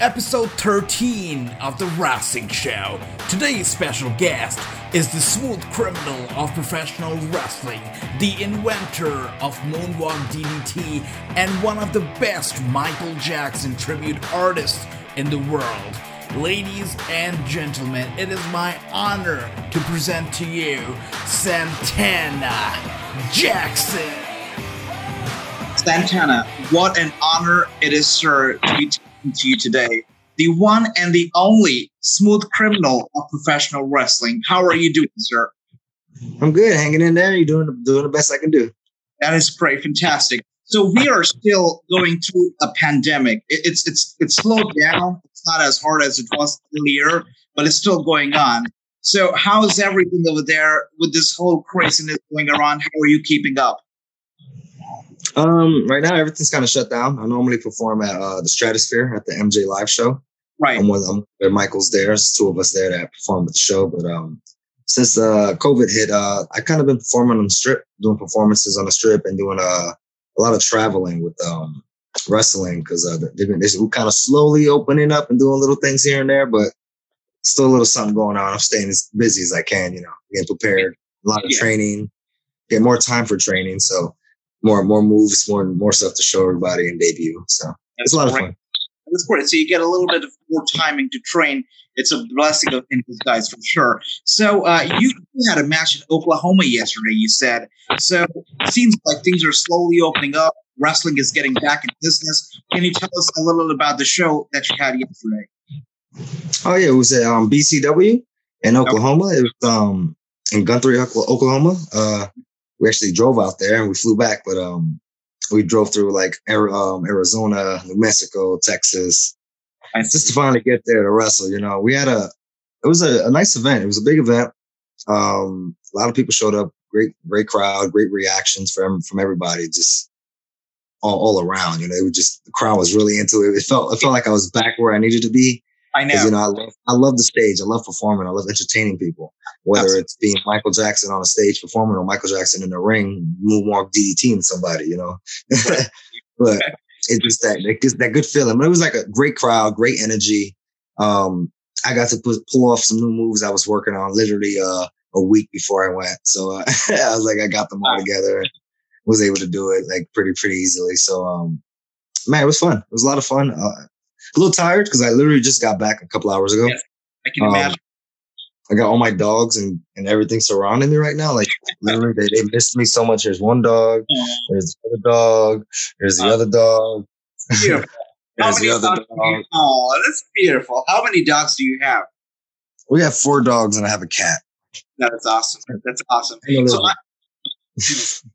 Episode 13 of the Wrestling Show. Today's special guest is the smooth criminal of professional wrestling, the inventor of Moonwalk DDT, and one of the best Michael Jackson tribute artists in the world. Ladies and gentlemen, it is my honor to present to you Santana Jackson. Santana, what an honor it is, sir, to be talking to you today. The one and the only smooth criminal of professional wrestling. How are you doing, sir? I'm good, hanging in there. You're doing doing the best I can do. That is great, fantastic. So we are still going through a pandemic. It, it's it's it's slowed down. It's not as hard as it was earlier, but it's still going on. So how is everything over there with this whole craziness going around? How are you keeping up? Um, right now everything's kind of shut down. I normally perform at uh, the Stratosphere at the MJ Live show. Right. I'm with them. Michael's there. There's two of us there that perform at the show. But um, since uh, COVID hit, uh, I kind of been performing on the strip, doing performances on the strip, and doing uh, a lot of traveling with um, wrestling because uh, they've been they're kind of slowly opening up and doing little things here and there, but still a little something going on. I'm staying as busy as I can. You know, getting prepared, a lot of yeah. training, get more time for training. So more more moves, more more stuff to show everybody and debut. So That's it's a lot great. of fun. That's great. So you get a little bit of more timing to train. It's a blessing of in disguise for sure. So uh, you, had a match in Oklahoma yesterday. You said so. It seems like things are slowly opening up. Wrestling is getting back in business. Can you tell us a little about the show that you had yesterday? Oh yeah, it was at um, BCW in Oklahoma. It was um, in Guthrie, Oklahoma. Uh, we actually drove out there and we flew back, but um, we drove through like um, Arizona, New Mexico, Texas, and just to finally get there to wrestle. You know, we had a it was a, a nice event. It was a big event. Um, a lot of people showed up. Great, great crowd. Great reactions from from everybody. Just all, all around. You know, it was just the crowd was really into it. It felt it felt like I was back where I needed to be. I know. You know, I love I love the stage. I love performing. I love entertaining people. Whether Absolutely. it's being Michael Jackson on a stage performing or Michael Jackson in the ring, moonwalk DDT somebody, you know. but it's just that that, that good feeling. But it was like a great crowd, great energy. Um, I got to put, pull off some new moves I was working on literally uh, a week before I went. So uh, I was like, I got them all together and was able to do it like pretty pretty easily. So um, man, it was fun. It was a lot of fun. Uh, a little tired because I literally just got back a couple hours ago. Yes, I can um, imagine. I got all my dogs and, and everything surrounding me right now. Like literally, they, they missed me so much. There's one dog. There's the other dog. There's the uh, other dog. Beautiful. How many dogs? Dog. Oh, that's beautiful. How many dogs do you have? We have four dogs and I have a cat. That's awesome. That's awesome. So I,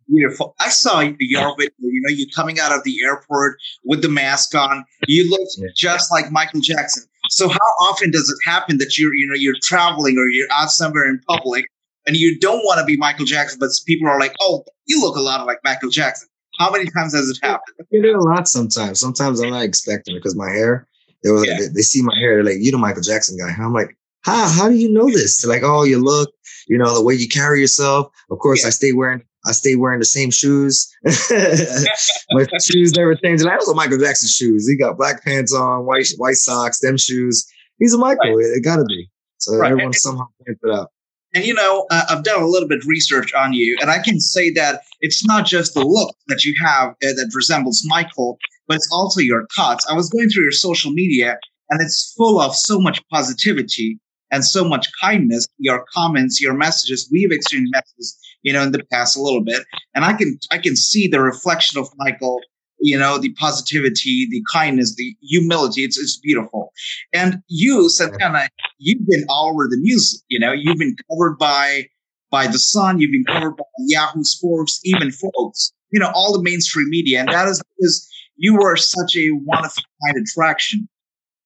Beautiful. I saw your video. You know, you coming out of the airport with the mask on. You look yeah. just like Michael Jackson. So how often does it happen that you're, you know, you're traveling or you're out somewhere in public and you don't want to be Michael Jackson, but people are like, "Oh, you look a lot like Michael Jackson." How many times has it happened? I get it a lot sometimes. Sometimes I'm not expecting it because my hair. They, were, yeah. they, they see my hair. They're like, "You the Michael Jackson guy." I'm like, "How? How do you know this?" They're like, "Oh, you look." You know the way you carry yourself. Of course, yeah. I stay wearing I stay wearing the same shoes. My shoes never change. And I was a Michael Jackson shoes. He got black pants on, white white socks, them shoes. He's a Michael. Right. It, it got to be. So right. everyone and, somehow pants it up. And you know, uh, I've done a little bit of research on you, and I can say that it's not just the look that you have uh, that resembles Michael, but it's also your cuts. I was going through your social media, and it's full of so much positivity and so much kindness. Your comments, your messages, we've exchanged messages you know, in the past a little bit. And I can I can see the reflection of Michael, you know, the positivity, the kindness, the humility. It's it's beautiful. And you, Santana, you've been all over the news. You know, you've been covered by by the Sun, you've been covered by Yahoo Sports, even Forbes. You know, all the mainstream media, and that is because you were such a one of kind attraction.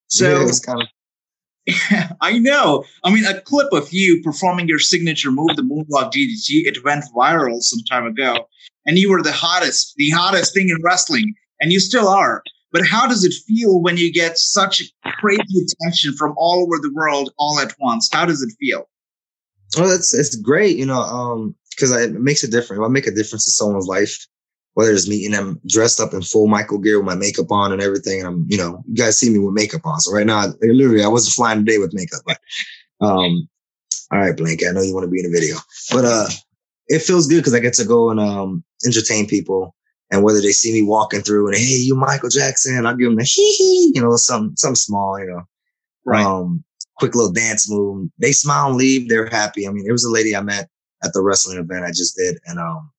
So yeah, kind of I know. I mean, a clip of you performing your signature move, the Moonwalk DDT, it went viral some time ago. And you were the hottest, the hottest thing in wrestling, and you still are. But how does it feel when you get such crazy attention from all over the world all at once? How does it feel? Well, it's it's great, you know, um, because it makes a difference. I make a difference in someone's life, whether it's me meeting them dressed up in full Michael gear with my makeup on and everything. And I'm, you know, you guys see me with makeup on. So right now, literally, I wasn't flying today with makeup. But um, all right, Blank, I know you want to be in a video, but uh, it feels good because I get to go and um entertain people. And whether they see me walking through and hey, you Michael Jackson, I'll give them a hee hee, you know, some some small, you know, Right. um, quick little dance move. They smile and leave. They're happy. I mean, there was a lady I met at the wrestling event I just did, and um,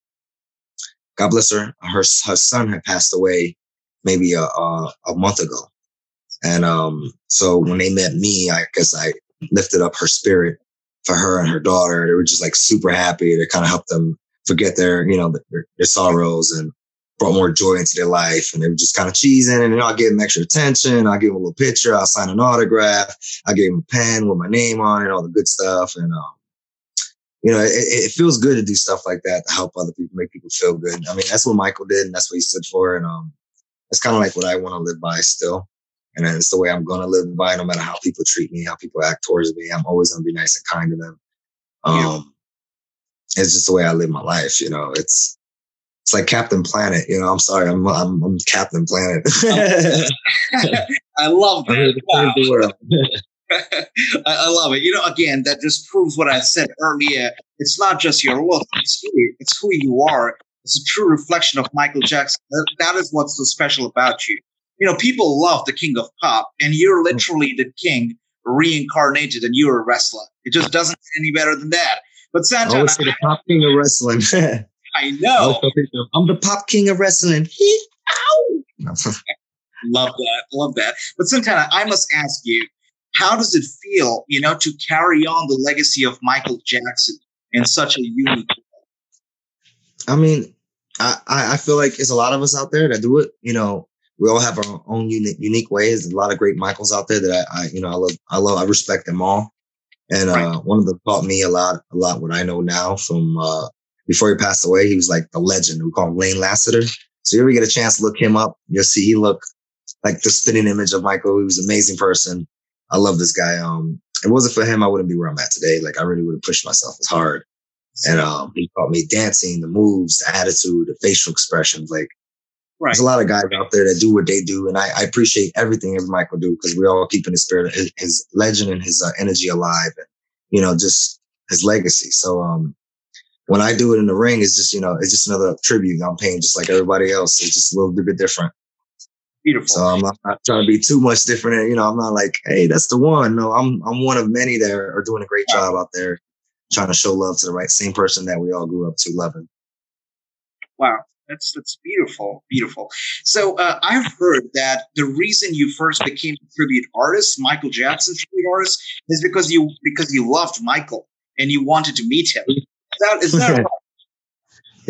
God bless her. Her her son had passed away maybe a a, a month ago, and um, so when they met me, I guess I lifted up her spirit for her and her daughter. They were just like super happy. To kind of help them forget their you know their, their sorrows and brought more joy into their life. And they were just kind of cheesing. And you know, I give them extra attention. I give them a little picture. I'll sign an autograph. I gave them a pen with my name on it, all the good stuff. And um, you know, it, it feels good to do stuff like that to help other people, make people feel good. I mean, that's what Michael did, and that's what he stood for. And um, it's kind of like what I want to live by still. And it's the way I'm going to live by, no matter how people treat me, how people act towards me. I'm always going to be nice and kind to them. Um, Yeah. it's just the way I live my life. You know, it's it's like Captain Planet. You know, I'm sorry, I'm I'm, I'm Captain Planet. I love I'm here that. to save the world. I, I love it. You know, again, that just proves what I said earlier. It's not just your look; it's who, it's who you are. It's a true reflection of Michael Jackson. That, is what's so special about you. You know, people love the King of Pop, and you're mm. literally the King reincarnated, and you're a wrestler. It just doesn't get any better than that. But I Santana, always say the pop king of wrestling. I I know, always tell people, I'm the pop king of wrestling. Ow! love that, love that. But Santana, I must ask you, how does it feel, you know, to carry on the legacy of Michael Jackson in such a unique way? I mean, I, I feel like there's a lot of us out there that do it. You know, we all have our own unique unique ways. There's a lot of great Michaels out there that I, I you know I love I love I respect them all. And uh, Right. one of them taught me a lot a lot what I know now from uh, before he passed away. He was like the legend. We call him Lane Lassiter. So you ever get a chance to look him up, you'll see he looked like the spinning image of Michael. He was an amazing person. I love this guy. Um, it wasn't for him, I wouldn't be where I'm at today. Like I really would have pushed myself as hard. And um, he taught me dancing, the moves, the attitude, the facial expressions. Like right. there's a lot of guys out there that do what they do, and I, I appreciate everything every Michael do because we're all keeping his spirit, his, his legend, and his uh, energy alive, and you know, just his legacy. So um, when I do it in the ring, it's just you know, it's just another tribute I'm paying, just like everybody else. It's just a little bit different. Beautiful. So I'm not, not trying to be too much different. You know, I'm not like, hey, that's the one. No, I'm I'm one of many that are doing a great job out there, trying to show love to the right same person that we all grew up to loving. Wow, that's that's beautiful, beautiful. So uh, I've heard that the reason you first became a tribute artist, Michael Jackson tribute artist, is because you because you loved Michael and you wanted to meet him. Is that, is that right?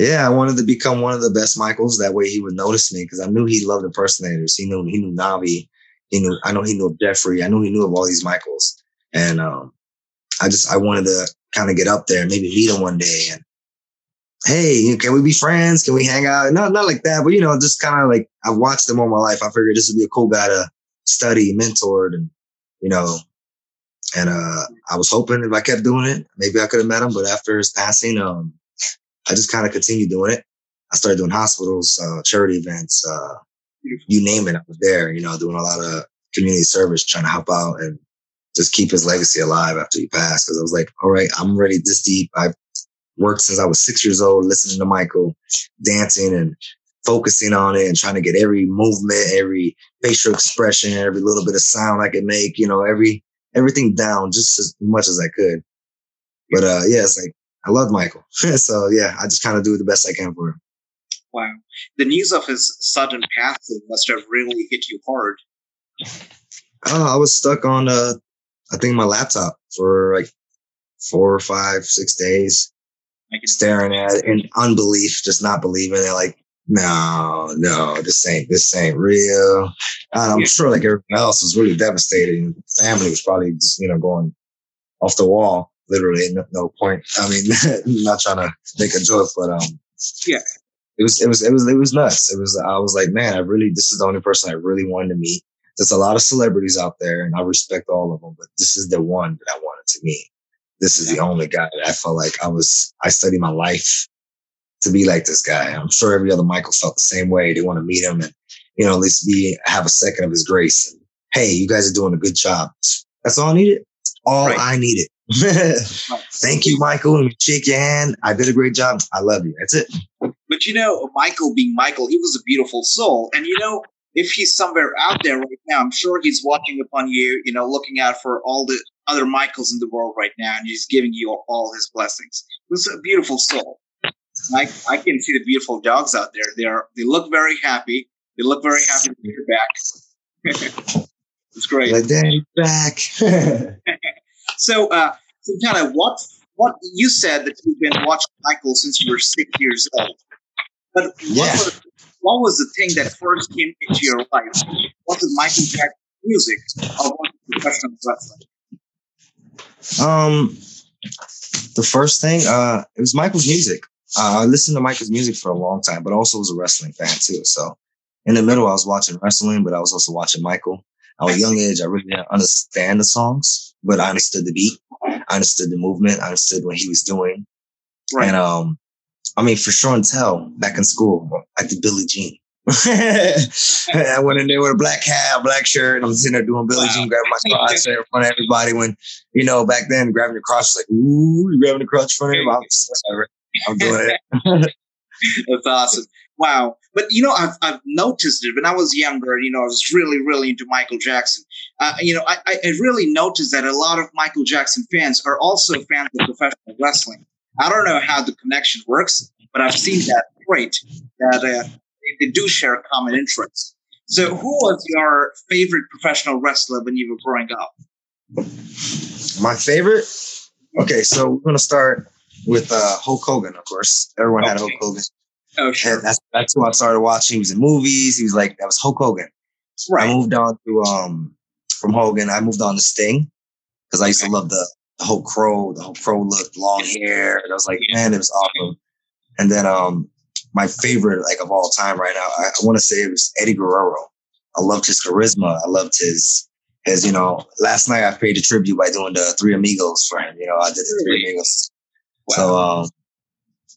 Yeah, I wanted to become one of the best Michaels. That way, he would notice me because I knew he loved impersonators. He knew he knew Navi. He knew I know he knew of Jeffrey. I knew he knew of all these Michaels, and um, I just I wanted to kind of get up there and maybe meet him one day. And hey, can we be friends? Can we hang out? Not not like that, but you know, just kind of like I've watched them all my life. I figured this would be a cool guy to study, mentored, and you know. And uh, I was hoping if I kept doing it, maybe I could have met him. But after his passing, um, I just kind of continued doing it. I started doing hospitals, uh, charity events, uh, you name it. I was there, you know, doing a lot of community service, trying to help out and just keep his legacy alive after he passed. Cause I was like, all right, I'm ready this deep. I've worked since I was six years old, listening to Michael, dancing and focusing on it and trying to get every movement, every facial expression, every little bit of sound I could make, you know, every, everything down just as much as I could. But, uh, yeah, it's like, I love Michael. so yeah, I just kind of do the best I can for him. Wow. The news of his sudden passing must have really hit you hard. Oh, I was stuck on uh I think my laptop for like four or five, six days, I can staring at it in unbelief, just not believing it, like, no, no, this ain't this ain't real. And I'm Yeah. sure like everyone else was really devastated. Family was probably just, you know, going off the wall, literally, no, no point. I mean, not trying to make a joke, but um Yeah. It was it was it was it was nuts. It was I was like, man, I really this is the only person I really wanted to meet. There's a lot of celebrities out there, and I respect all of them, but this is the one that I wanted to meet. This is the only guy that I felt like I was. I studied my life to be like this guy. I'm sure every other Michael felt the same way. They want to meet him and, you know, at least be have a second of his grace. And, hey, you guys are doing a good job. That's all I needed. All right. I needed. Thank you, Michael. Let me shake your hand. I did a great job. I love you. That's it. But you know, Michael being Michael, he was a beautiful soul. And you know, if he's somewhere out there right now, I'm sure he's watching upon you, you know, looking out for all the other Michaels in the world right now, and he's giving you all, all his blessings. It was a beautiful soul. I, I can see the beautiful dogs out there. They are they look very happy. They look very happy to be back. it's great. My daddy's back. so, uh, so kind of what what you said that you've been watching Michael since you were six years old. But what, yeah. was, what was the thing that first came into your life? Was it Michael Jackson music or was it professional wrestling? Um, the first thing, uh, it was Michael's music. Uh, I listened to Michael's music for a long time, but also was a wrestling fan too. So in the middle, I was watching wrestling, but I was also watching Michael. At a young age, I really didn't understand the songs, but I understood the beat. I understood the movement. I understood what he was doing. Right. And um, I mean, for sure and tell, back in school, I did Billie Jean. I went in there with a black hat, black shirt, and I'm sitting there doing Billie wow. Jean, grabbing my crotch in front of everybody. When you know, back then, grabbing your crotch was like, "Ooh, you grabbing the crotch in front of everybody." I'm, I'm doing it. That's awesome. Wow. But you know, I've, I've noticed it when I was younger, you know, I was really, really into Michael Jackson. Uh, you know, I, I really noticed that a lot of Michael Jackson fans are also fans of professional wrestling. I don't know how the connection works, but I've seen that trait that uh, they do share a common interest. So, who was your favorite professional wrestler when you were growing up? My favorite? Okay, so we're going to start with uh, Hulk Hogan, of course. Everyone okay. had Hulk Hogan. Oh, sure. And that's that's who I started watching. He was in movies. He was like that was Hulk Hogan. Right. I moved on to um from Hogan. I moved on to Sting because I used to love the, the whole crow, the whole crow look, long hair. And I was like, man, it was awesome. And then um my favorite like of all time right now, I, I want to say it was Eddie Guerrero. I loved his charisma. I loved his his, you know, last night I paid a tribute by doing the Three Amigos for him. You know, I did the Three Amigos. Wow. So um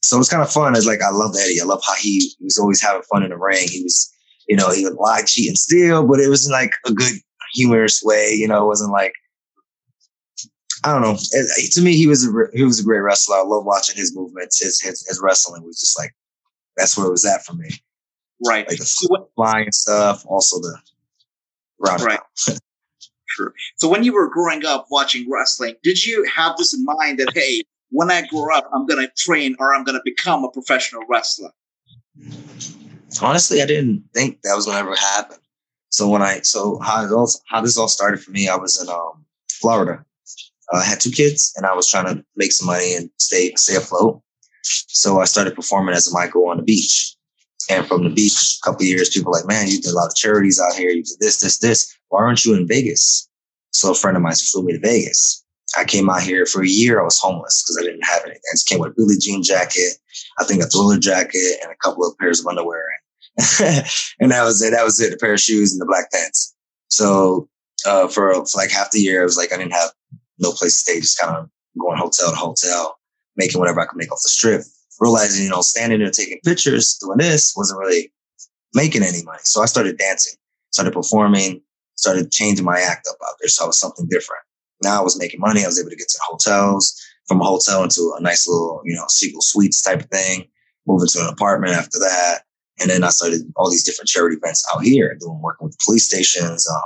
so it was kind of fun. It's like I love Eddie. I love how he, he was always having fun in the ring. He was, you know, he would lie, cheat, and steal, but it was like a good humorous way. You know, it wasn't like I don't know. It, to me, he was a he was a great wrestler. I love watching his movements. His his, his wrestling was just like that's where it was at for me. Right. Like the flying stuff, also the Right. True. So when you were growing up watching wrestling, did you have this in mind that hey, when I grow up, I'm going to train or I'm going to become a professional wrestler? Honestly, I didn't think that was going to ever happen. So when I, so how all, how this all started for me, I was in um, Florida. Uh, I had two kids and I was trying to make some money and stay, stay afloat. So I started performing as a Michael on the beach. And from the beach, a couple years, people like, man, you did a lot of charities out here. You did this, this, this. Why aren't you in Vegas? So a friend of mine flew me to Vegas. I came out here for a year. I was homeless because I didn't have anything. I just came with a Billie Jean jacket, I think a thriller jacket, and a couple of pairs of underwear. and that was it. That was it. A pair of shoes and the black pants. So uh, for, for like half the year, it was like I didn't have no place to stay, just kind of going hotel to hotel, making whatever I could make off the strip. Realizing, you know, standing there taking pictures, doing this wasn't really making any money. So I started dancing, started performing, started changing my act up out there. So I was something different. Now I was making money. I was able to get to hotels, from a hotel into a nice little, you know, Siegel Suites type of thing, moving to an apartment after that. And then I started all these different charity events out here, doing working with police stations, um,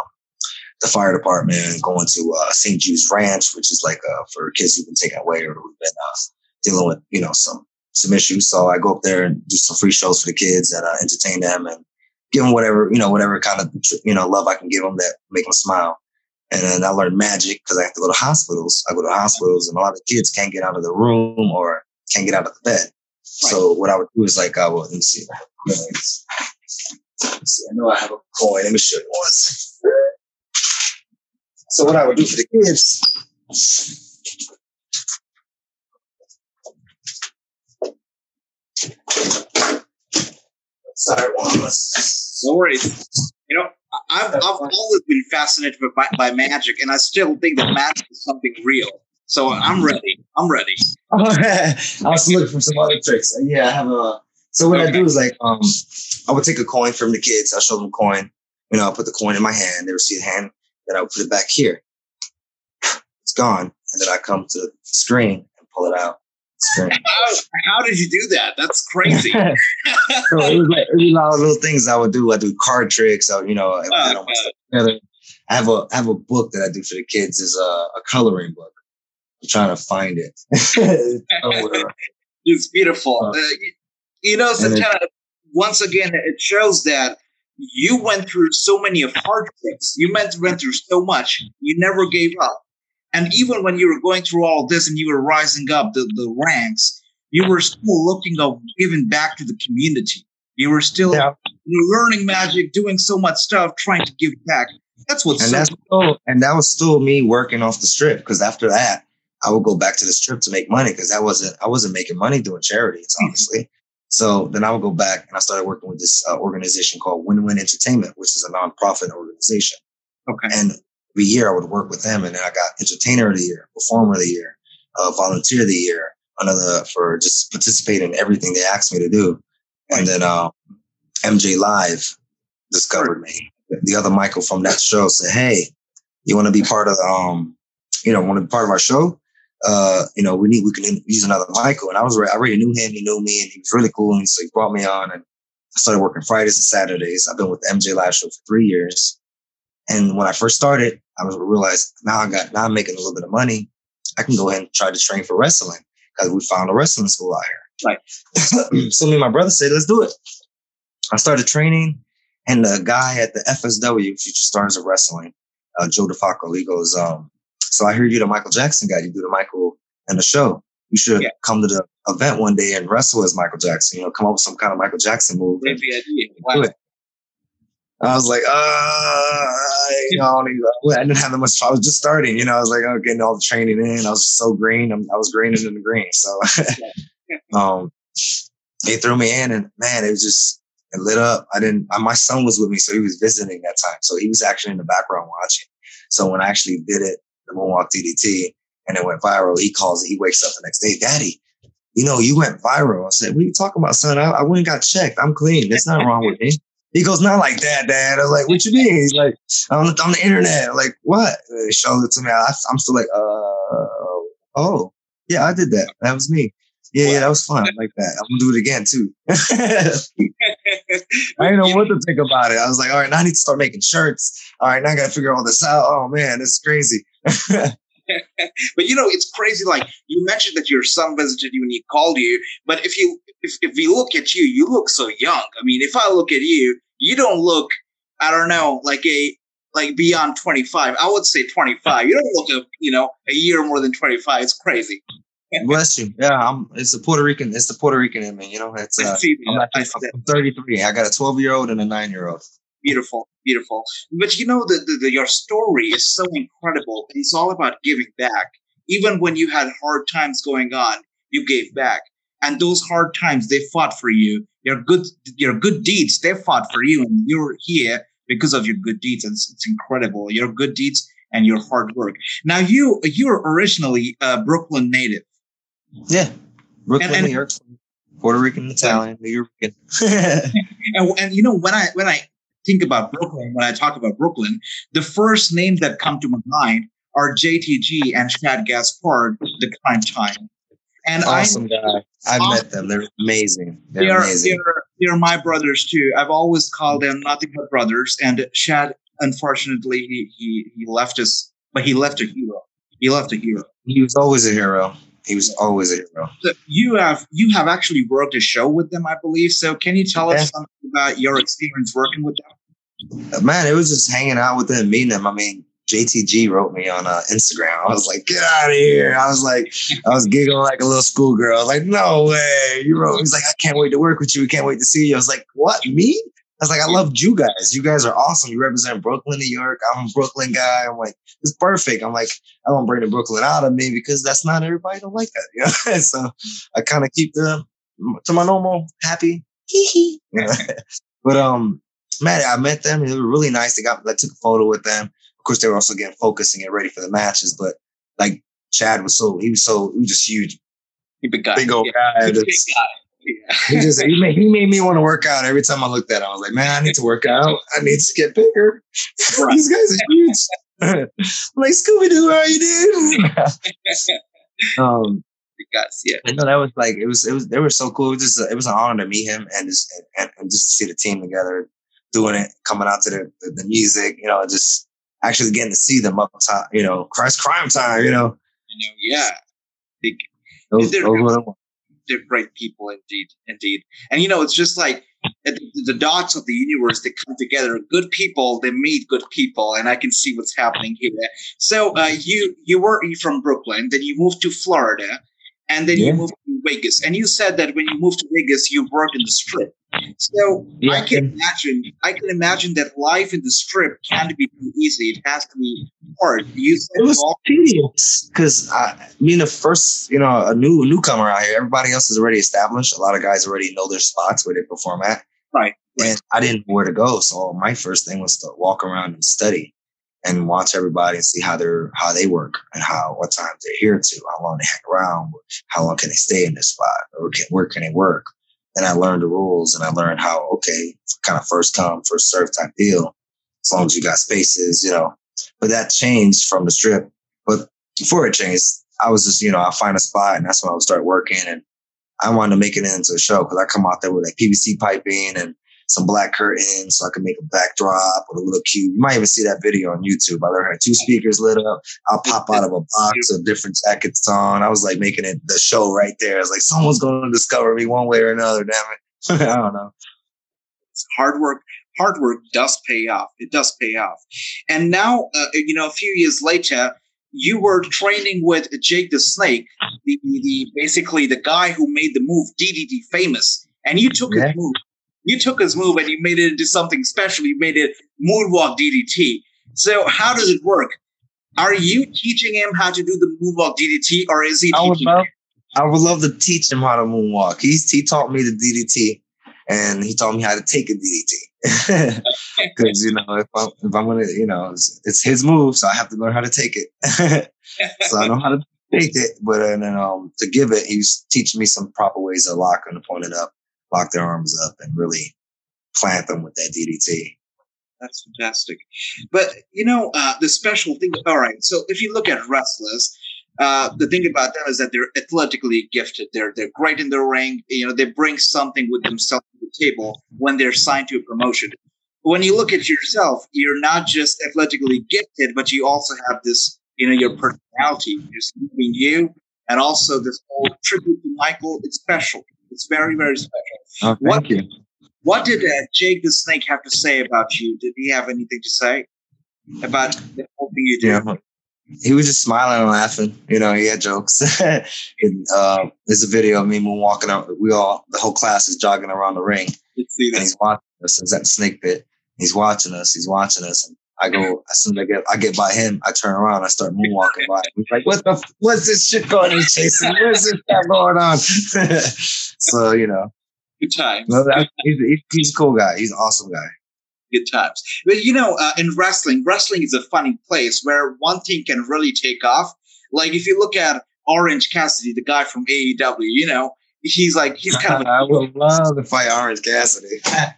the fire department, going to uh, St. Jude's Ranch, which is like uh, for kids who've been taken away or who've been uh, dealing with, you know, some some issues. So I go up there and do some free shows for the kids and uh, entertain them and give them whatever, you know, whatever kind of, you know, love I can give them that make them smile. And then I learned magic because I have to go to hospitals. I go to hospitals and a lot of kids can't get out of the room or can't get out of the bed. Right. So what I would do is like, I would, let me see. Let me see. I know I have a coin. Let me show you once. So what I would do for the kids. Sorry, one. No worries. You know, I've, I've always been fascinated by, by magic, and I still think that magic is something real. So I'm ready. I'm ready. I was looking for some other tricks. Yeah, I have a. So what okay. I do is like, um, I would take a coin from the kids. I'll show them a coin. You know, I'll put the coin in my hand. They will see a hand. Then I'll put it back here. It's gone, and then I come to the screen and pull it out. How, how, did you do that? That's crazy. so it was like lot of little things I would do. I do card tricks. I, you know, I, uh, I have a I have a book that I do for the kids. is a, a coloring book. I'm trying to find it. it's beautiful. Uh, you know, Santana, once again, it shows that you went through so many of hardships. You went, went through so much. You never gave up. And even when you were going through all this and you were rising up the, the ranks, you were still looking of giving back to the community. You were still yeah. you were learning magic, doing so much stuff, trying to give back. That's what's and so that's still, and that was still me working off the strip because after that, I would go back to the strip to make money because that wasn't I wasn't making money doing charities, hmm. honestly. So then I would go back and I started working with this uh, organization called Win Win Entertainment, which is a nonprofit organization. Okay. And every year I would work with them, and then I got Entertainer of the Year, Performer of the Year, uh, Volunteer of the Year, another for just participating in everything they asked me to do. And then uh, MJ Live discovered me. The other Michael from that show said, "Hey, you want to be part of the, um, you know, want to be part of our show? uh, you know, we need, we can use another Michael. And I was, I already knew him. He knew me and he was really cool. And so he brought me on and I started working Fridays and Saturdays. I've been with the MJ Live Show for three years. And when I first started, I was realized now I got, now I'm making a little bit of money. I can go ahead and try to train for wrestling because we found a wrestling school out here. Right. so me and my brother said, let's do it. I started training and the guy at the FSW, Future Stars of Wrestling, uh, Joe DeFalco, he goes, um, so I heard you the Michael Jackson guy. You do the Michael and the show. You should yeah. come to the event one day and wrestle as Michael Jackson. You know, come up with some kind of Michael Jackson move. Wow. I was like, uh, you know, I didn't have that much. I was just starting, you know. I was like, oh, getting all the training in. I was so green. I'm, i was greener than the green. So, um, they threw me in, and man, it was just it lit up. I didn't. My son was with me, so he was visiting that time. So he was actually in the background watching. So when I actually did it, the Moonwalk DDT, and it went viral. He calls it. He wakes up the next day, Daddy, you know, you went viral. I said, What are you talking about, son? I, I went and got checked. I'm clean. There's nothing wrong with me. He goes, Not like that, Dad. I was like, What you mean? He's like, On the, on the internet. I'm like, what? He showed it to me. I, am still like, uh, oh, yeah, I did that. That was me. Yeah, wow. yeah, that was fun. I like that. I'm gonna do it again too. I didn't know what to think about it. I was like, all right, now I need to start making shirts. All right, now I gotta figure all this out. Oh man, this is crazy. but you know, it's crazy. Like you mentioned that your son visited you and he called you. But if you if, if we look at you, you look so young. I mean, if I look at you, you don't look, I don't know, like a like beyond 25. I would say 25. You don't look a you know a year more than 25. It's crazy. Bless you. Yeah, I'm. It's the Puerto Rican. It's the Puerto Rican in me. You know, it's. Uh, I'm, I'm 33. I got a 12 year old and a nine year old. Beautiful, beautiful. But you know, the, the, the, your story is so incredible. It's all about giving back. Even when you had hard times going on, you gave back. And those hard times, they fought for you. Your good, your good deeds, they fought for you, and you're here because of your good deeds. And it's, it's incredible. Your good deeds and your hard work. Now, you you're originally a Brooklyn native. Yeah, Brooklyn, and, and, New York, Puerto Rican, Italian, New York. and, and you know when I when I think about Brooklyn, when I talk about Brooklyn, the first names that come to my mind are JTG and Shad Gaspard, the Cryme Tyme. And awesome I, guy. I've awesome. met them. They're amazing. They're they are, amazing. They're, they're my brothers too. I've always called them nothing but brothers. And Shad, unfortunately, he, he, he left us, but he left a hero. He left a hero. He was always a hero. He was always a hero. So you have you have actually worked a show with them, I believe. So can you tell yeah. us something about your experience working with them? Man, it was just hanging out with them, meeting them. I mean, JTG wrote me on uh, Instagram. I was like, "Get out of here!" I was like, I was giggling like a little schoolgirl. Like, "No way!" You wrote. He's like, "I can't wait to work with you. We can't wait to see you." I was like, "What? Me?" I was like, I loved you guys. You guys are awesome. You represent Brooklyn, New York. I'm a Brooklyn guy. I'm like, it's perfect. I'm like, I don't bring the Brooklyn out of me because that's not everybody don't like that. You know? so I kind of keep the to my normal happy. but um, I met them. They were really nice. They got I took a photo with them. Of course, they were also getting focused and getting ready for the matches. But like Shad was so he was so he was just huge, big guy, big old yeah. guy. Big guy. Yeah. he just he made, he made me want to work out every time I looked at him. I was like, man, I need to work out. I need to get bigger. Right. These guys are huge. like Scooby Doo, how you doing? um, guys, yeah. I know that was like it was it was they were so cool. It was just it was an honor to meet him and just and, and just to see the team together doing it, coming out to the, the, music, you know, just actually getting to see them up top, you know, Christ Cryme Tyme, you know. I know, yeah. Big, those, they're, those they're great people indeed, indeed. And you know, it's just like the, the dots of the universe that come together. Good people, they meet good people, and I can see what's happening here. So uh, you you were from Brooklyn, then you moved to Florida, and then yeah. you moved to Vegas. And you said that when you moved to Vegas, you worked in the strip. So yeah. I can imagine, I can imagine that life in the strip can't be too easy. It has to be hard. You said it was all- tedious because I mean, the first, you know, a new newcomer out here, everybody else is already established. A lot of guys already know their spots where they perform at. Right. And I didn't know where to go. So my first thing was to walk around and study and watch everybody and see how they're how they work and how what times they're here to, how long they hang around, how long can they stay in this spot, or can, where can they work. And I learned the rules and I learned how okay, kind of first come first serve type deal, as long as you got spaces, you know. But that changed from the strip. But before it changed, I was just you know I find a spot and that's when I would start working and I wanted to make it into a show because I come out there with like PVC piping and some black curtains so I can make a backdrop with a little cube. You might even see that video on YouTube. I learned two speakers lit up. I'll pop out of a box of different jackets on. I was like making it the show right there. I was like, someone's going to discover me one way or another. Damn it. I don't know. It's hard work. Hard work does pay off. It does pay off. And now, uh, you know, a few years later, you were training with Jake the Snake, the, the basically the guy who made the move DDT famous, and you took yeah. his move you took his move and you made it into something special. You made it moonwalk DDT. So how does it work? Are you teaching him how to do the moonwalk DDT, or is he? I would love, I would love to teach him how to moonwalk. He's he taught me the DDT, and he taught me how to take a DDT. Because you know, if I'm if I'm gonna, you know, it's, it's, his move, so I have to learn how to take it. so I know how to take it, but uh, then um, to give it, he's teaching me some proper ways of locking the opponent up lock their arms up and really plant them with that DDT. That's fantastic. But you know, uh, the special thing. All right, so if you look at wrestlers, uh, the thing about them is that they're athletically gifted. They're they're great in the ring. You know, they bring something with themselves to the table when they're signed to a promotion. When you look at yourself, you're not just athletically gifted, but you also have this, you know, your personality, just being you, and also this whole tribute to Michael. It's special. It's very, very special. Oh, thank what, you. What did uh, Jake the Snake have to say about you? Did he have anything to say about the whole thing you do? Yeah. He was just smiling and laughing. You know, he had jokes. and, uh, there's a video of me walking out. We all, the whole class is jogging around the ring. See. And he's watching us. He's at the snake pit. He's watching us. He's watching us. And I go as soon as I get I get by him, I turn around, I start moonwalking by. He's like, "What the? What's this shit going? He's chasing. What's this stuff going on?" so you know, good times. No, that, he's, he's, a cool guy. He's an awesome guy. Good times. But you know, uh, in wrestling, wrestling is a funny place where one thing can really take off. Like if you look at Orange Cassidy, the guy from AEW, you know, he's like he's kind of. I would love to fight Orange Cassidy.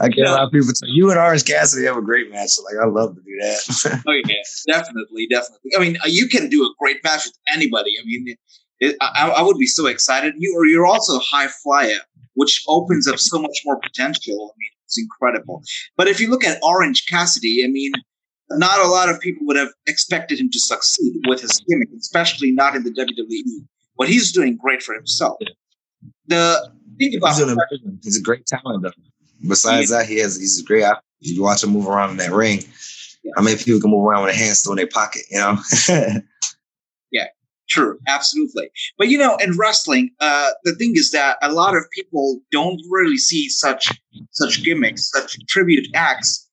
I get a lot of people say you and Orange Cassidy have a great match. So like I love to do that. oh yeah, definitely, definitely. I mean, you can do a great match with anybody. I mean, it, I, I, would be so excited. You are you're also a high flyer, which opens up so much more potential. I mean, it's incredible. But if you look at Orange Cassidy, I mean, not a lot of people would have expected him to succeed with his gimmick, especially not in the WWE. But he's doing great for himself. The thing about he's, he's a great talent, though. Besides yeah. that, he has he's a great. You watch him move around in that ring. Yeah. How many people can move around with a hand still in their pocket? You know. true, absolutely. But you know, in wrestling, uh, the thing is that a lot of people don't really see such such gimmicks, such tribute acts.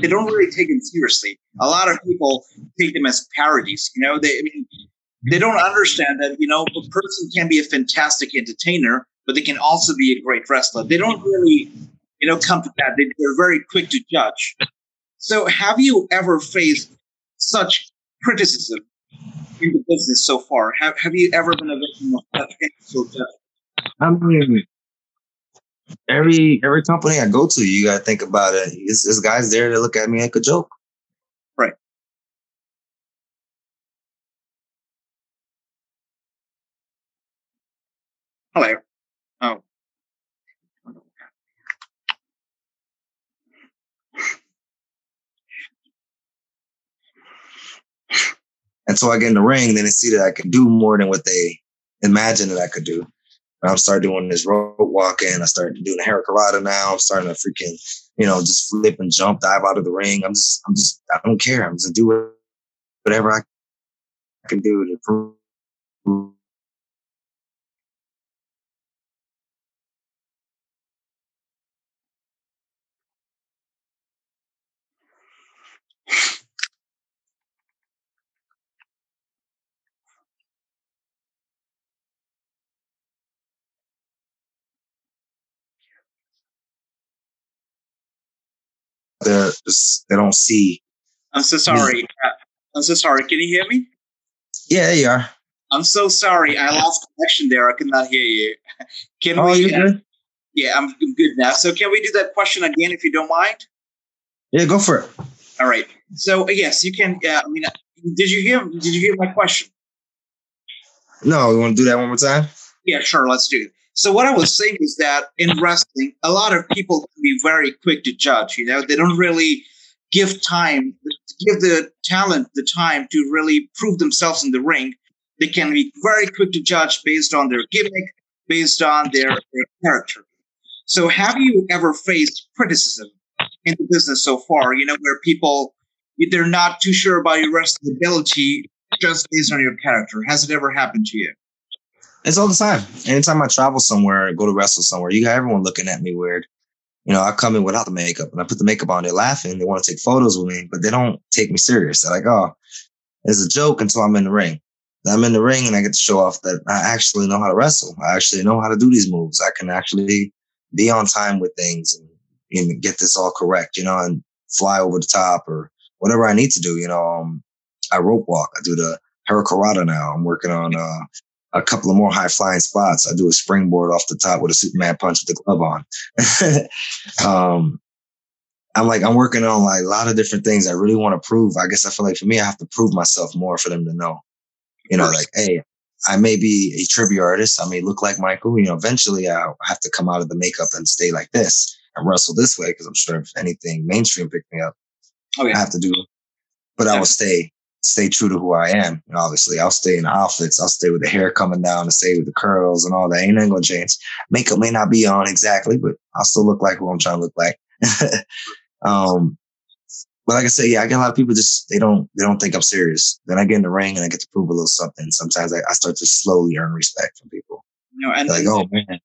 They don't really take them seriously. A lot of people take them as parodies. You know, they I mean, they don't understand that you know a person can be a fantastic entertainer, but they can also be a great wrestler. They don't really you know, come to that. They, they're very quick to judge. So, have you ever faced such criticism in the business so far? Have Have you ever been a victim of potential death? I mean, every every company I go to, you got to think about it. It's, it's guys there that look at me like a joke. Right. Hello. So I get in the ring, then they see that I can do more than what they imagined that I could do. And I'm starting doing this rope walking. I started doing a hurricanrana now. I'm starting to freaking, you know, just flip and jump, dive out of the ring. I'm just, I'm just, I don't care. I'm just do whatever I can do to prove they're just they don't see. I'm so sorry. Uh, I'm so sorry. Can you hear me? Yeah, there you are. I'm so sorry. I lost connection there. I could not hear you. Can Oh, we? Yeah, I'm I'm good now. So can we do that question again, if you don't mind? Yeah, go for it. All right. So yes, you can. Yeah, I mean, uh, did you hear? Did you hear my question? No, you want to do that one more time? Yeah, sure. Let's do it. So what I was saying is that in wrestling, a lot of people can be very quick to judge. You know, they don't really give time, give the talent the time to really prove themselves in the ring. They can be very quick to judge based on their gimmick, based on their, their character. So, have you ever faced criticism in the business so far? You know, where people they're not too sure about your wrestling ability just based on your character. Has it ever happened to you? It's all the time. Anytime I travel somewhere, go to wrestle somewhere, you got everyone looking at me weird. You know, I come in without the makeup and I put the makeup on, they're laughing, they want to take photos with me, but they don't take me serious. They're like, oh, it's a joke until I'm in the ring. I'm in the ring and I get to show off that I actually know how to wrestle. I actually know how to do these moves. I can actually be on time with things and, and get this all correct, you know, and fly over the top or whatever I need to do. You know, um, I rope walk. I do the hurricanrana now. I'm working on uh, a couple of more high flying spots. I do a springboard off the top with a Superman punch with the glove on. um, I'm like, I'm working on like a lot of different things I really want to prove. I guess I feel like for me, I have to prove myself more for them to know. You know, like, hey, I may be a tribute artist. I may look like Michael. You know, eventually I'll have to come out of the makeup and stay like this and wrestle this way because I'm sure if anything mainstream pick me up, Oh I have to do. But I will stay stay true to who I am. And obviously, I'll stay in the outfits. I'll stay with the hair coming down, and stay with the curls and all that. Ain't nothing gonna change. Makeup may not be on exactly, but I'll still look like who I'm trying to look like. um, but like I said, yeah, I get a lot of people just they don't they don't think I'm serious. Then I get in the ring and I get to prove a little something. Sometimes I, I start to slowly earn respect from people. You know, and They're like, oh man,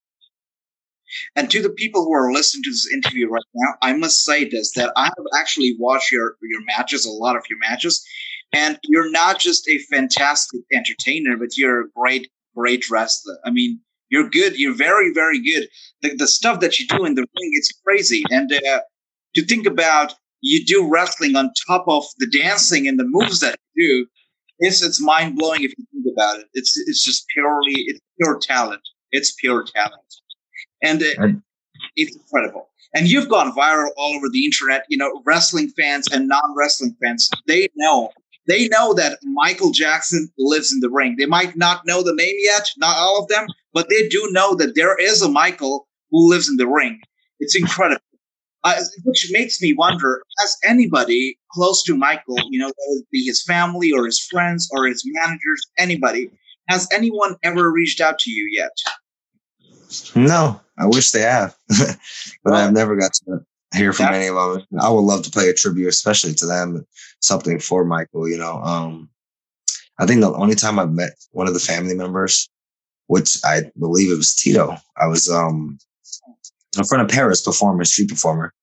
And to the people who are listening to this interview right now, I must say this that I have actually watched your your matches, a lot of your matches, and you're not just a fantastic entertainer, but you're a great, great wrestler. I mean, you're good. You're very, very good. The, the stuff that you do in the ring, it's crazy. And uh, to think about you do wrestling on top of the dancing and the moves that you do, it's it's mind blowing if you think about it. It's it's just purely it's pure talent. It's pure talent, and uh, it's incredible. And you've gone viral all over the internet. You know, wrestling fans and non-wrestling fans they know they know that Michael Jackson lives in the ring. They might not know the name yet, not all of them, but they do know that there is a Michael who lives in the ring. It's incredible. Uh, which makes me wonder: Has anybody close to Michael, you know, whether it be his family or his friends or his managers, anybody, has anyone ever reached out to you yet? no, I wish they have, but I've never got to hear from any of them. I would love to play a tribute, especially to them, something for Michael. You know, um, I think the only time I've met one of the family members, which I believe it was Tito, I was um in front of Paris performer, street performer,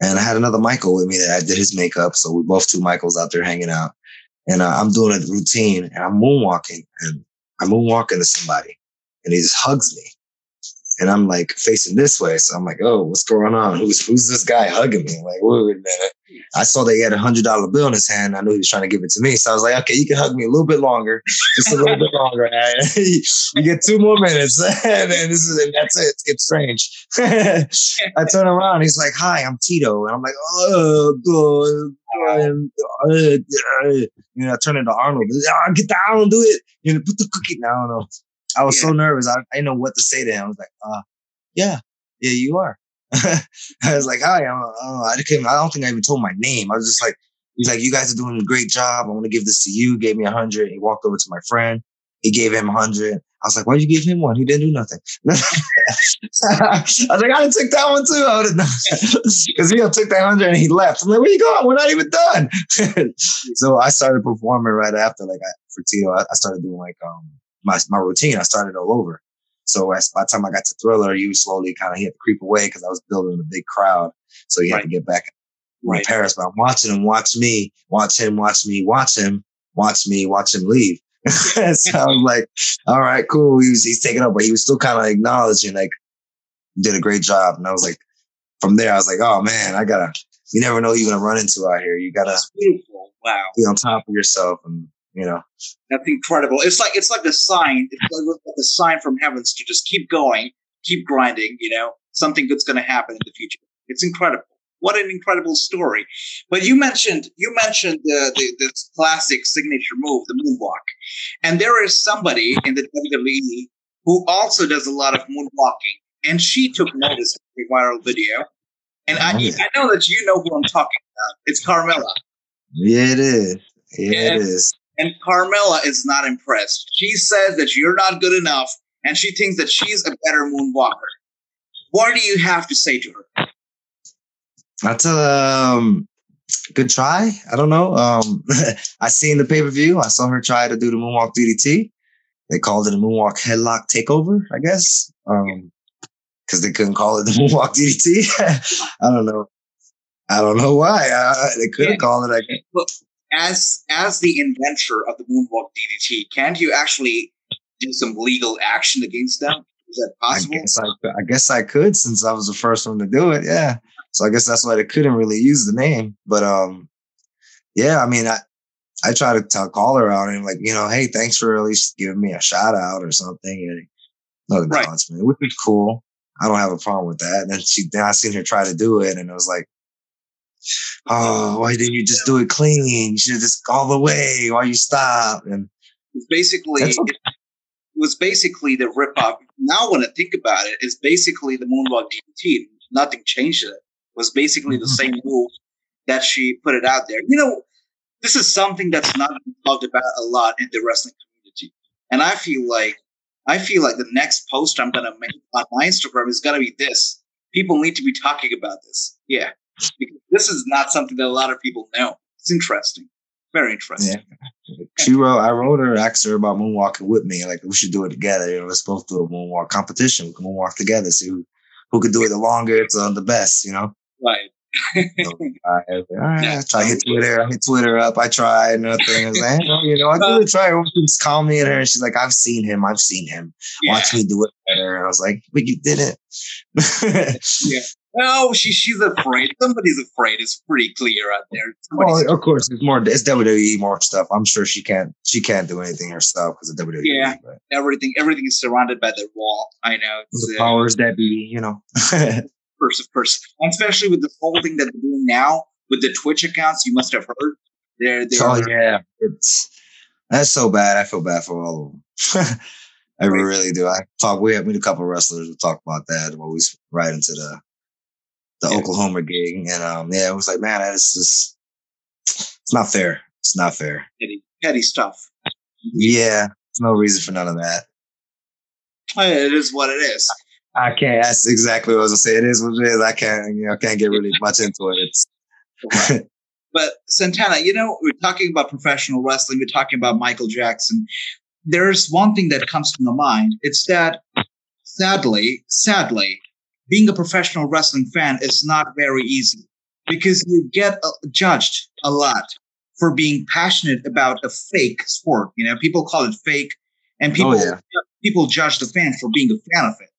and I had another Michael with me that I did his makeup, so we both two Michaels out there hanging out, and uh, I'm doing a routine and I'm moonwalking, and I'm moonwalking to somebody, and he just hugs me. And I'm like facing this way. So I'm like, oh, what's going on? Who's who's this guy hugging me? Like, wait a minute. I saw that he had a hundred dollar bill in his hand. I knew he was trying to give it to me. So I was like, okay, you can hug me a little bit longer, just a little bit longer. you get two more minutes, and this is and that's it. It's strange. I turn around. He's like, hi, I'm Tito, and I'm like, oh, good. You know, I turn into Arnold. Ah, get down, do it. You know, put the cookie. Know. I was yeah. so nervous. I, I didn't know what to say to him. I was like, uh, yeah, yeah, you are. I was like, hi, I'm, uh, I came, I don't think I even told my name. I was just like, he's like, you guys are doing a great job. I want to give this to you. He gave me a hundred. He walked over to my friend. He gave him a hundred. I was like, why'd you give him one? He didn't do nothing. I was like, I didn't take that one too. I would have because he took that hundred and he left. I'm like, where you going? We're not even done. so I started performing right after, like I, for Tito. I, I started doing like um my my routine. I started all over. So as, by the time I got to Thriller, you slowly kind of had to creep away because I was building a big crowd. So you right. had to get back in right. Paris. But I'm watching him, watch me, watch him, watch me, watch him, watch me, watch him leave. so I was like, all right, cool. He was, he's taking up, but he was still kind of acknowledging, like, did a great job. And I was like, from there, I was like, oh man, I gotta, you never know who you're gonna run into out here. You gotta Wow. be on top of yourself and you know? That's incredible. It's like it's like a sign. It's like a sign from heavens to just keep going keep grinding you know? Something good's going to happen in the future. It's incredible. What an incredible story. But you mentioned you mentioned the, the this classic signature move the moonwalk. And there is somebody in the wwe who also does a lot of moonwalking and she took notice of the viral video. And I, I know that you know who i'm talking about. It's carmella yeah it is. Yeah, it is and Carmella is not impressed. She says that you're not good enough, and she thinks that she's a better moonwalker. What do you have to say to her? That's a um, good try. I don't know. Um, I seen the pay per view. I saw her try to do the moonwalk DDT. They called it a moonwalk headlock takeover, I guess, um, because they couldn't call it the moonwalk DDT. I don't know. I don't know why. Uh, they couldn't yeah. call it. I guess as as the inventor of the moonwalk DDT, can't you actually do some legal action against them? Is that possible? I guess I, I guess I could since I was the first one to do it. Yeah. So I guess that's why they couldn't really use the name. But um, yeah, I mean, I I try to tell, call her out and like, you know, hey, thanks for at least giving me a shout out or something. And no acknowledgement, right. which is cool. I don't have a problem with that. And then she, then I seen her try to do it, and it was like, oh, why didn't you just do it clean? You should just go all the way. Why you stop? And it's basically okay. it was basically the rip off. Now when I think about it, it's basically the moonwalk DDT. Nothing changed it. It was basically the mm-hmm. same move that she put it out there. You know, this is something that's not talked about a lot in the wrestling community. And I feel like I feel like the next post I'm gonna make on my Instagram is gonna be this. People need to be talking about this. Yeah because this is not something that a lot of people know. It's interesting, very interesting. Yeah. She wrote, I wrote her, asked her about moonwalking with me. Like we should do it together. You know, let's both do a moonwalk competition. We can moonwalk together. See who, who could do it the longest, uh, the best. You know. Right. so I was like, all right, yeah. I try to hit Twitter. I hit Twitter up. I tried nothing. I was like, you know, I it a try. Just call me at her. And she's like, I've seen him. I've seen him. Yeah. Watch me do it better. And I was like, but you didn't. yeah. No, she she's afraid. Somebody's afraid. It's pretty clear out there. Somebody's well, of course, it's more it's WWE more stuff. I'm sure she can't she can't do anything herself because of WWE. Yeah, but. everything everything is surrounded by the wall. I know the uh, powers that be. You know, person person, especially with the whole thing that they're doing now with the Twitch accounts. You must have heard. They're, they're oh yeah, it's that's so bad. I feel bad for all of them. I really do. I talk. We have we a couple wrestlers. We talk about that. We always right into the the yeah. Oklahoma gig, and um, yeah, it was like, man, it's just it's not fair. It's not fair. Petty, petty stuff. Yeah, there's no reason for none of that. It is what it is. I can't. That's exactly what I was gonna say. It is what it is. I can't. You know, I can't get really much into it. It's. but Santana, you know, we're talking about professional wrestling. We're talking about Michael Jackson. There's one thing that comes to my mind. It's that, sadly, sadly, being a professional wrestling fan is not very easy because you get uh, judged a lot for being passionate about a fake sport. You know, people call it fake, and people oh, yeah. people judge the fan for being a fan of it.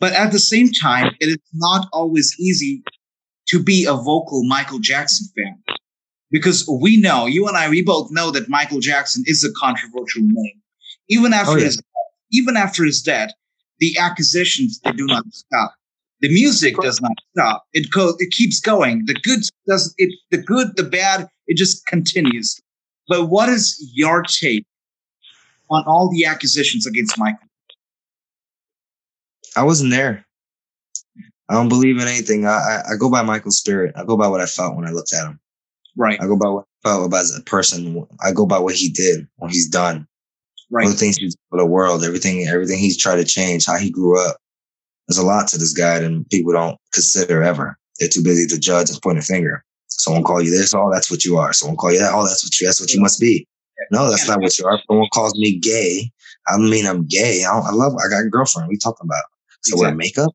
But at the same time, it is not always easy to be a vocal Michael Jackson fan. Because we know, you and I, we both know that Michael Jackson is a controversial name. Even after oh, yeah. his even after his death, the accusations they do not stop. The music does not stop. It goes. It keeps going. The good does it. The good, the bad, it just continues. But what is your take on all the accusations against Michael? I wasn't there. I don't believe in anything. I, I, I go by Michael's spirit. I go by what I felt when I looked at him. Right. I go by what I felt about as a person. I go by what he did, what he's done. Right. The things he's for the world, everything, everything he's tried to change, how he grew up. There's a lot to this guy that people don't consider ever. They're too busy to judge and point a finger. Someone call you this, oh, that's what you are. Someone call you that, oh, that's what you, that's what you must be. No, that's not what you are. Someone calls me gay. I mean, I'm gay. I, I love. I got a girlfriend. We talking about. So exactly. wear makeup.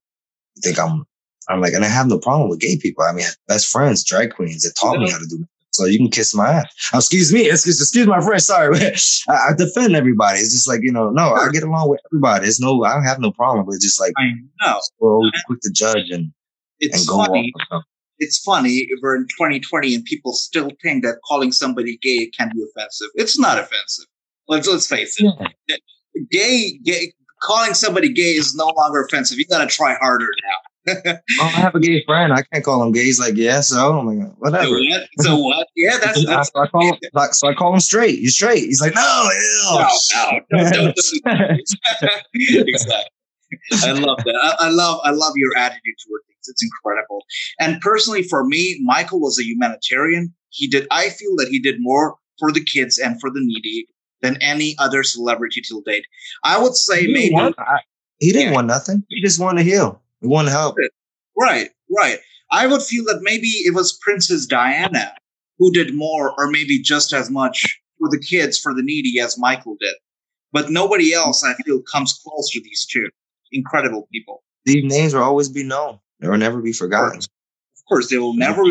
You think I'm? I'm like, and I have no problem with gay people. I mean, best friends, drag queens that taught me how to do. So you can kiss my ass. Oh, excuse me. Excuse, excuse my friend. Sorry. I, I, defend everybody. It's just like, you know, no, I get along with everybody. It's no, I don't have no problem. But it's just like, I know. We're always quick to judge and, it's and go funny. off. It's funny we're in 2020 and people still think that calling somebody gay can be offensive. It's not offensive. Let's let's face it. Yeah. Gay, gay, calling somebody gay is no longer offensive. You got to try harder now. Oh, I have a gay friend. I can't call him gay. He's like, yeah, so I'm like, whatever. So what? So what? Yeah, that's, that's so I call him, like, so I call him straight. You straight. He's like, no, no, no, no, don't, don't. exactly. I love that. I, I, love I love your attitude toward things. It's incredible. And personally, for me, Michael was a humanitarian. He did. I feel that he did more for the kids and for the needy than any other celebrity till date. I would say he maybe want, I, he didn't yeah. want nothing. He just wanted to heal. He wanted to help. Right, right. I would feel that maybe it was Princess Diana who did more, or maybe just as much for the kids, for the needy, as Michael did. But nobody else, I feel, comes close to these two incredible people. These names will always be known. They will never be forgotten Of course, they will never.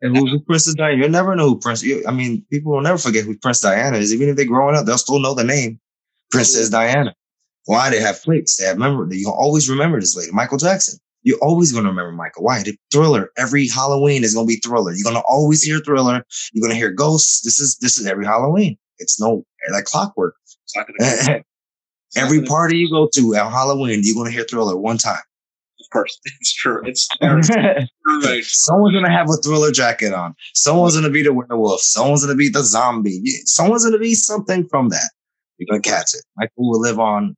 And who, who Princess Diana? You'll never know who Prince. I mean, people will never forget who Prince Diana is. Even if they're growing up, they'll still know the name Princess Diana. Why they have plates? They have memory. You always remember this lady, Michael Jackson. You're always going to remember Michael. Why? The Thriller. Every Halloween is going to be Thriller. You're going to always hear Thriller. You're going to hear Ghosts. This is this is every Halloween. It's no like clockwork. every party you go to at Halloween, you're going to hear Thriller one time Of course, it's true. It's right. Someone's gonna have a thriller jacket on. Someone's gonna be the werewolf. Someone's gonna be the zombie. Someone's gonna be something from that. You're gonna catch it. Michael will live on.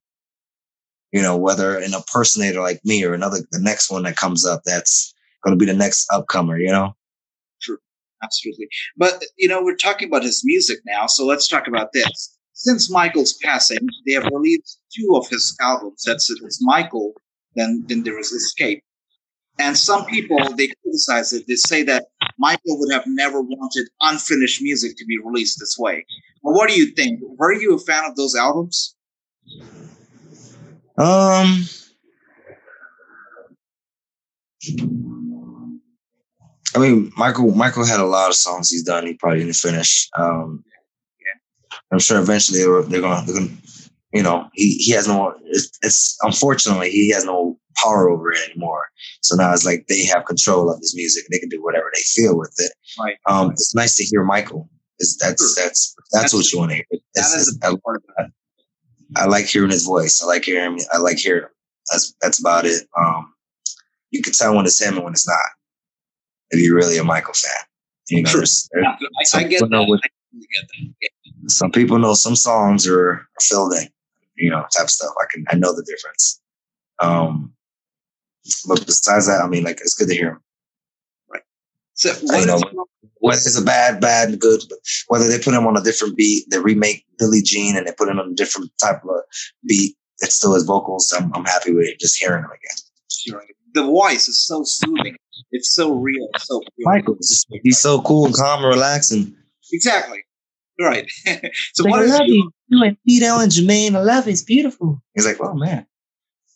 You know, whether an impersonator like me or another, the next one that comes up, that's going to be the next upcomer. You know. True. Absolutely. But you know, we're talking about his music now, so let's talk about this. Since Michael's passing, they have released two of his albums. That's it's Michael then then there was Xscape. And some people they criticize it. They say that Michael would have never wanted unfinished music to be released this way. But what do you think? Were you a fan of those albums? Um, I mean, Michael Michael had a lot of songs he's done. He probably didn't finish. Um, yeah. I'm sure eventually they're, they're gonna they're gonna you know, he, he has no, it's, it's, unfortunately, he has no power over it anymore. So now it's like they have control of his music. They can do whatever they feel with it. Right. Um, it's nice to hear Michael. It's, that's, that's, that's, that's what you want to hear. That is I, I, like hearing his voice. I like hearing him. I like hearing him. That's, that's about it. Um, you can tell when it's him and when it's not. If you're really a Michael fan, you know, there's, there's I, I, get. With, I get that. Yeah. Some people know some songs are filled in you know, type stuff. I can I know the difference. Um, but besides that, I mean, like it's good to hear him. So you know, whether it's a bad, bad, and good, but whether they put him on a different beat, they remake Billie Jean and they put him on a different type of beat, it's still his vocals. I'm, I'm happy with it, just hearing him again. The voice is so soothing. It's so real. So real. Michael, just, he's so cool and calm and relaxing. Exactly. Right. so like, what I love you. You and Fidel and Jermaine. I love it. It's beautiful. He's like, oh man,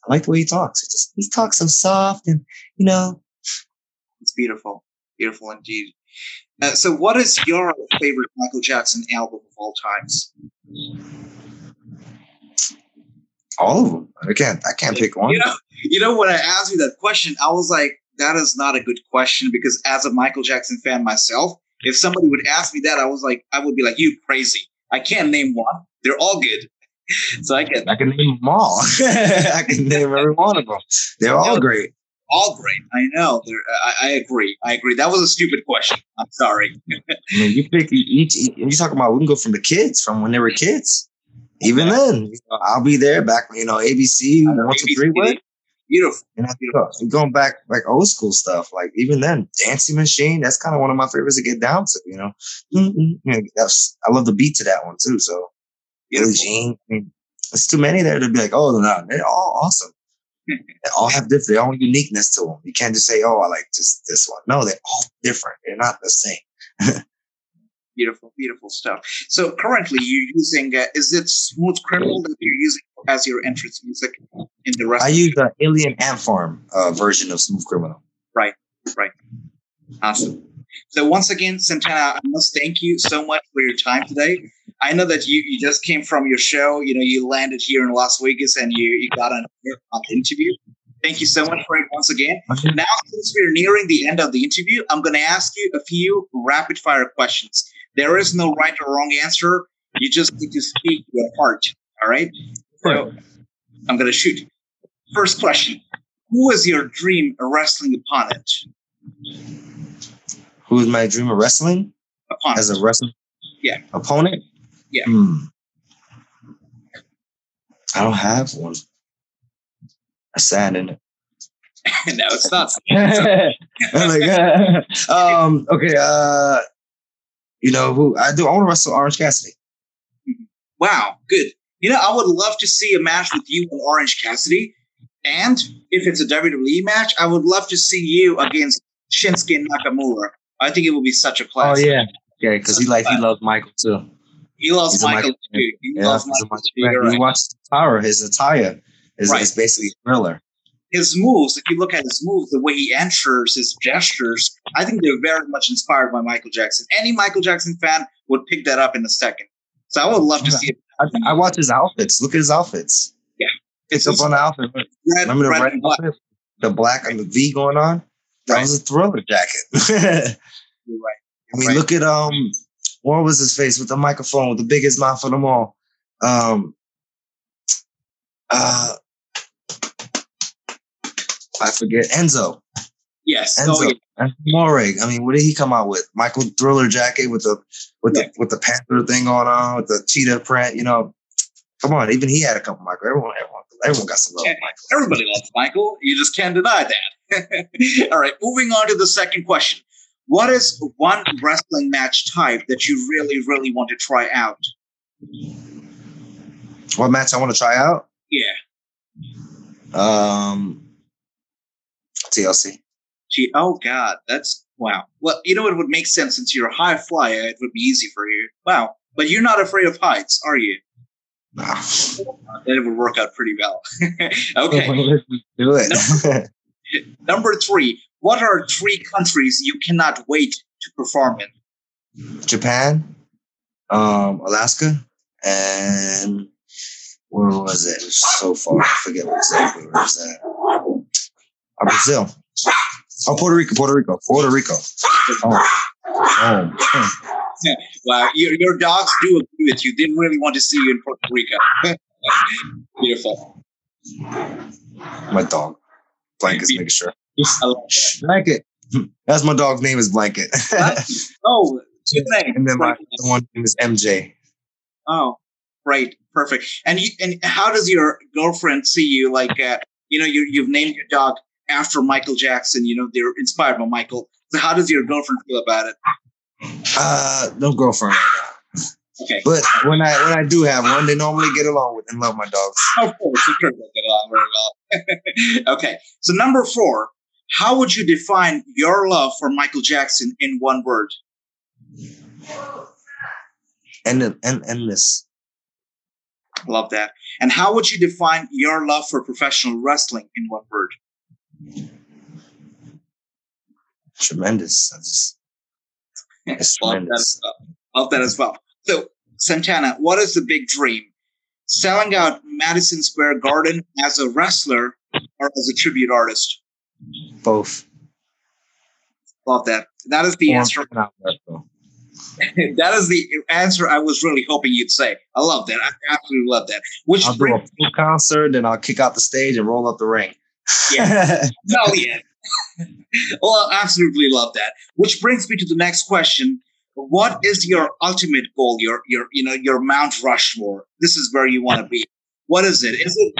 I like the way he talks. He just he talks so soft and you know. It's beautiful. Beautiful indeed. Uh, so what is your favorite Michael Jackson album of all times? All of them. I can't. I can't pick one. You know, you know when I asked you that question, I was like, that is not a good question because as a Michael Jackson fan myself, if somebody would ask me that, I was like, I would be like, you crazy. I can't name one. They're all good. so I can I can name them all. I can name every one of them. They're all great. All great. I know. I, I, agree. I agree. That was a stupid question. I'm sorry. I mean, you pick each, each. You talk about we can go from the kids from when they were kids. Even then, you know, I'll be there back. You know, ABC one two three. What? Beautiful. And Beautiful. going back like old school stuff, like even then, Dancing Machine. That's kind of one of my favorites to get down to. You know, mm-hmm. that's I love the beat to that one too. So, Billie Jean. I mean, there's too many there to be like, oh no, they're all awesome. They all have different, their own uniqueness to them. You can't just say, oh, I like just this one. No, they're all different. They're not the same. beautiful, beautiful stuff. So currently, you're using uh, is it Smooth Criminal that you're using as your entrance music in the rest? I use the Alien Ant Farm uh, version of Smooth Criminal. Right, right. Awesome. So once again, Santana, I must thank you so much for your time today. I know that you, you just came from your show. You know, you landed here in Las Vegas and you, you got an, on interview. Thank you so much for it once again. Now, since we're nearing the end of the interview, I'm going to ask you a few rapid fire questions. There is no right or wrong answer. You just need to speak your heart. All right. So I'm going to shoot. First question Who is your dream wrestling opponent? Who is my dream of wrestling? Opponent. As a wrestling yeah. opponent? Yeah. Hmm. I don't have one. That's sad, isn't it? no, it's not. like, um, okay, uh, you know who I do? I want to wrestle Orange Cassidy. Wow, good. You know, I would love to see a match with you and Orange Cassidy. And if it's a WWE match, I would love to see you against Shinsuke Nakamura. I think it would be such a pleasure. Oh yeah, yeah, because he like he loves Michael too. He loves Michael, Michael, too. He yeah, loves Michael, Michael. Right. He watched Tara, his attire is, right. is basically thriller. His moves, if you look at his moves, the way he enters, his gestures, I think they're very much inspired by Michael Jackson. Any Michael Jackson fan would pick that up in a second. So I would love yeah. to see it. I, I, watch his outfits. Look at his outfits. Yeah. It's up on the outfit. Red, Remember the red, red black. the black and the V going on? That right. was a thriller jacket. You're right. I mean, right. look at um, what was his face with the microphone with the biggest mouth of them all? Um, uh, I forget Enzo. Yes, Enzo. Oh, yeah. Moreg. I mean, what did he come out with? Michael Thriller jacket with the with yeah. the with the panther thing going on with the cheetah print. You know, come on. Even he had a couple Michael. Everyone, everyone, everyone got some love. Yeah, Michael. Everybody loves Michael. You just can't deny that. All right, moving on to the second question. What is one wrestling match type that you really, really want to try out? What match I want to try out? Yeah. Um, TLC. Gee, oh God, that's wow. Well, you know it would make sense since you're a high flyer. It would be easy for you. Wow, but you're not afraid of heights, are you? No. That would work out pretty well. okay. Do it. Number, number three. What are three countries you cannot wait to perform in? Japan, um, Alaska, and where was it? it was so far. I forget exactly where was that. Oh, Brazil. Oh, Puerto Rico, Puerto Rico, Puerto Rico. Oh, oh. Yeah. Wow, your, your dogs do agree with you. Didn't really want to see you in Puerto Rico. Beautiful. My dog. Blank is making sure. Blanket. That's my dog's name is Blanket. oh, good name. And then my one name is MJ. Oh, right, perfect. And you, and how does your girlfriend see you? Like, uh, you know, you you've named your dog after Michael Jackson. You know, they're inspired by Michael. So, how does your girlfriend feel about it? Uh, no girlfriend. Okay. But when I when I do have one, they normally get along with and love my dogs. Of course, they get along very well. okay. So number four, how would you define your love for Michael Jackson in one word? And and endless. Love that. And how would you define your love for professional wrestling in one word? Tremendous. Just, it's love tremendous. That well. Love that as well. So, Santana, what is the big dream? selling out Madison Square Garden as a wrestler or as a tribute artist? Both. Love that. That is the answer. that is the answer I was really hoping you'd say. I love that. I absolutely love that. Which I'll do a concert, then I'll kick out the stage and roll up the ring. Yeah. no, yeah. well, I absolutely love that. Which brings me to the next question. What is your ultimate goal? Your your you know your Mount Rushmore. This is where you want to be. What is it? Is it?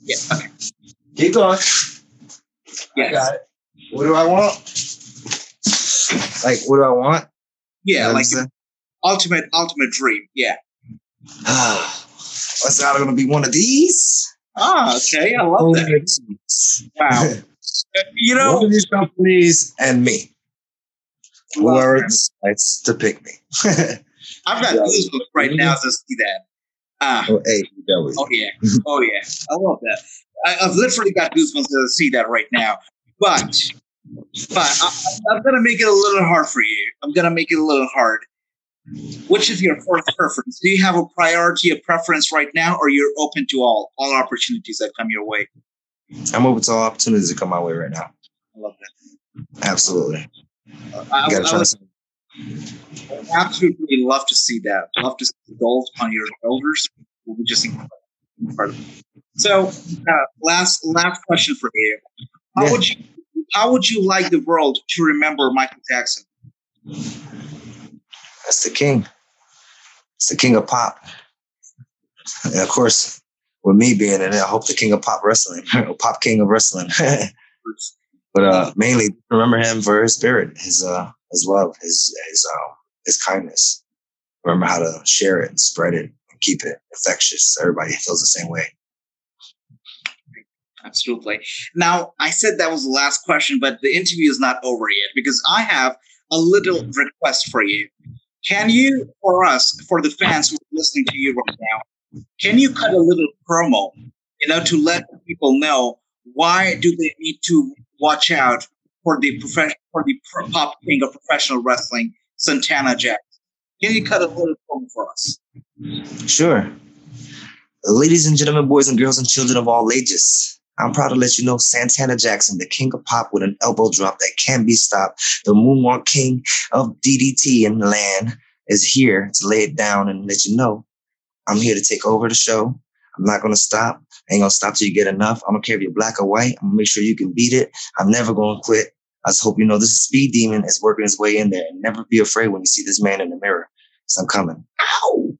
Yeah. Okay. Keep going. It. What do I want? Like, what do I want? Yeah, like ultimate ultimate dream. Yeah. What's not going to be one of these? Ah, okay. I love that. Wow. you know, one of these companies and me. Whoever decides to pick me. I've got goosebumps right now to see that. Ah. Oh, hey, oh yeah. Oh yeah. I love that. I, have literally got goosebumps to see that right now. But, but I, I'm gonna make it a little hard for you. I'm gonna make it a little hard. Which is your fourth preference? Do you have a priority, a preference right now, or you're open to all all opportunities that come your way? I'm open to all opportunities that come my way right now. I love that. Absolutely. Uh, I, I, would, absolutely love to see that. Love to see the gold on your shoulders. Will be just incredible. So, uh, last last question for you. How yeah. would you how would you like the world to remember Michael Jackson? That's the king. It's the king of pop. And of course, with me being in it, I hope the king of pop wrestling, pop king of wrestling. but uh, mainly remember him for his spirit, his uh, his love, his his um, his kindness. Remember how to share it and spread it and keep it infectious. Everybody feels the same way. Absolutely. Now, I said that was the last question, but the interview is not over yet because I have a little mm. request for you. Can you, for us, for the fans who are listening to you right now, can you cut a little promo, you know, to let people know why do they need to watch out for the profession for the pop king of professional wrestling, Santana Jack? Can you cut a little promo for us? Sure. Ladies and gentlemen, boys and girls and children of all ages, I'm proud to let you know Santana Jackson, the king of pop with an elbow drop that can be stopped, the moonwalk king of DDT the land, is here to lay it down and let you know I'm here to take over the show. I'm not going to stop. I ain't going to stop till you get enough. I don't care if you're black or white. I'm going to make sure you can beat it. I'm never going to quit. I just hope you know this speed demon is working his way in there and never be afraid when you see this man in the mirror. Because I'm coming. Ow!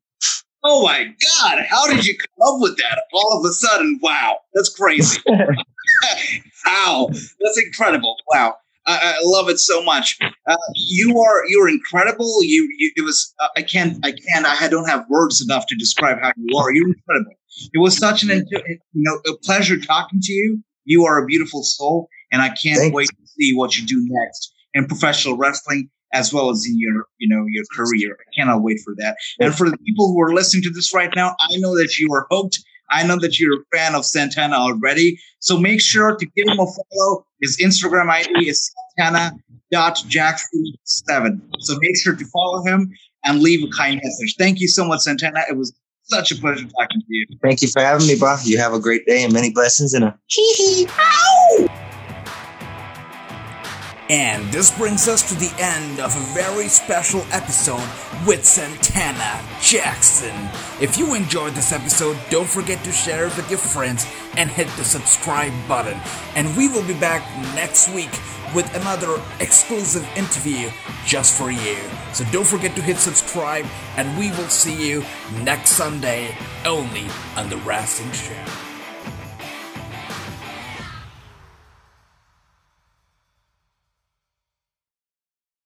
Oh my God, how did you come up with that? All of a sudden, wow, that's crazy. wow, that's incredible. Wow. I, I love it so much. Uh, you are you're incredible. You, you it was uh, I can't I can't I don't have words enough to describe how you are. You're incredible. It was such an you know a pleasure talking to you. You are a beautiful soul, and I can't Thanks. wait to see what you do next in professional wrestling as well as in your you know your career. I cannot wait for that. And for the people who are listening to this right now, I know that you are hooked. I know that you're a fan of Santana already. So make sure to give him a follow. His Instagram ID is santana.jackson7. So make sure to follow him and leave a kind message. Thank you so much, Santana. It was such a pleasure talking to you. Thank you for having me, Bob. You have a great day and many blessings and a hee hee. And this brings us to the end of a very special episode with Santana Jackson. If you enjoyed this episode, don't forget to share it with your friends and hit the subscribe button. And we will be back next week with another exclusive interview just for you. So don't forget to hit subscribe, and we will see you next Sunday only on The Wrestling Show.